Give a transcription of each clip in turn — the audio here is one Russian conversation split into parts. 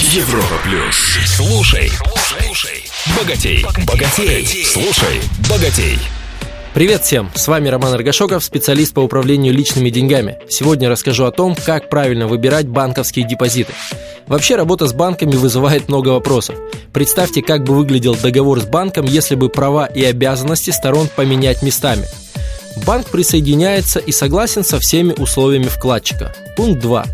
Европа плюс. Слушай, слушай, богатей, богатей, слушай, богатей. Привет всем! С вами Роман Аргашоков, специалист по управлению личными деньгами. Сегодня расскажу о том, как правильно выбирать банковские депозиты. Вообще работа с банками вызывает много вопросов. Представьте, как бы выглядел договор с банком, если бы права и обязанности сторон поменять местами. Банк присоединяется и согласен со всеми условиями вкладчика. Пункт 2.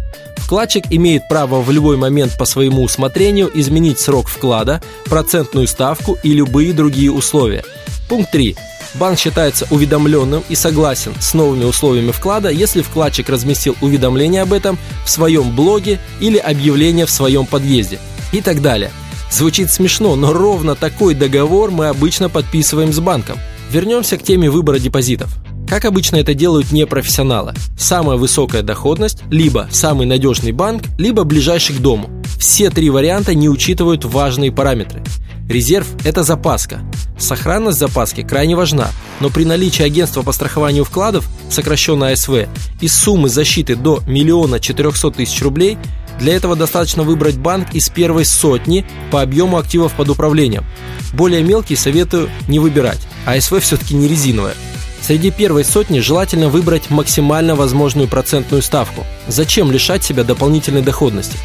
Вкладчик имеет право в любой момент по своему усмотрению изменить срок вклада, процентную ставку и любые другие условия. Пункт 3. Банк считается уведомленным и согласен с новыми условиями вклада, если вкладчик разместил уведомление об этом в своем блоге или объявление в своем подъезде и так далее. Звучит смешно, но ровно такой договор мы обычно подписываем с банком. Вернемся к теме выбора депозитов. Как обычно это делают непрофессионалы. Самая высокая доходность, либо самый надежный банк, либо ближайший к дому. Все три варианта не учитывают важные параметры. Резерв – это запаска. Сохранность запаски крайне важна, но при наличии агентства по страхованию вкладов, сокращенно АСВ, и суммы защиты до миллиона четырехсот тысяч рублей, для этого достаточно выбрать банк из первой сотни по объему активов под управлением. Более мелкие советую не выбирать, АСВ все-таки не резиновая. Среди первой сотни желательно выбрать максимально возможную процентную ставку. Зачем лишать себя дополнительной доходности?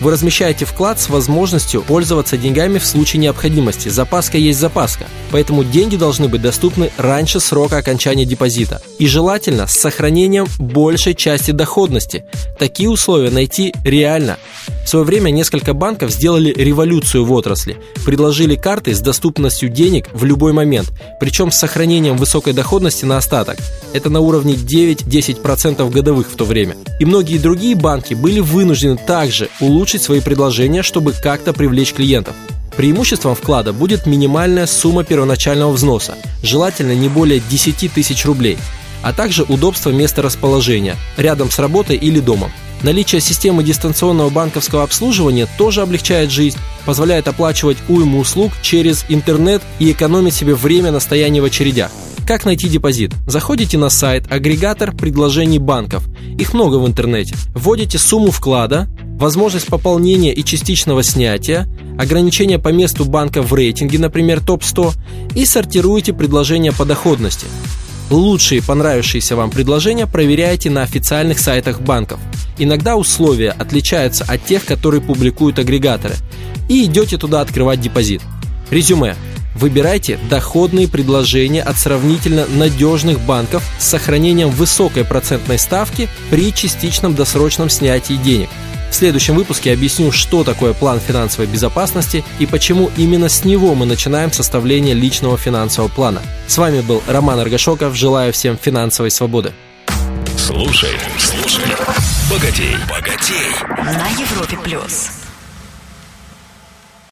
Вы размещаете вклад с возможностью пользоваться деньгами в случае необходимости. Запаска есть запаска. Поэтому деньги должны быть доступны раньше срока окончания депозита. И желательно с сохранением большей части доходности. Такие условия найти реально. В свое время несколько банков сделали революцию в отрасли. Предложили карты с доступностью денег в любой момент, причем с сохранением высокой доходности на остаток. Это на уровне 9-10% годовых в то время. И многие другие банки были вынуждены также улучшить свои предложения, чтобы как-то привлечь клиентов. Преимуществом вклада будет минимальная сумма первоначального взноса, желательно не более 10 тысяч рублей, а также удобство места расположения, рядом с работой или домом. Наличие системы дистанционного банковского обслуживания тоже облегчает жизнь, позволяет оплачивать уйму услуг через интернет и экономить себе время на стоянии в очередях. Как найти депозит? Заходите на сайт агрегатор предложений банков. Их много в интернете. Вводите сумму вклада, возможность пополнения и частичного снятия, ограничения по месту банка в рейтинге, например, топ-100, и сортируете предложения по доходности. Лучшие понравившиеся вам предложения проверяйте на официальных сайтах банков. Иногда условия отличаются от тех, которые публикуют агрегаторы, и идете туда открывать депозит. Резюме. Выбирайте доходные предложения от сравнительно надежных банков с сохранением высокой процентной ставки при частичном досрочном снятии денег. В следующем выпуске объясню, что такое план финансовой безопасности и почему именно с него мы начинаем составление личного финансового плана. С вами был Роман Аргашоков. Желаю всем финансовой свободы. Слушай, слушай, богатей, богатей. На Европе плюс.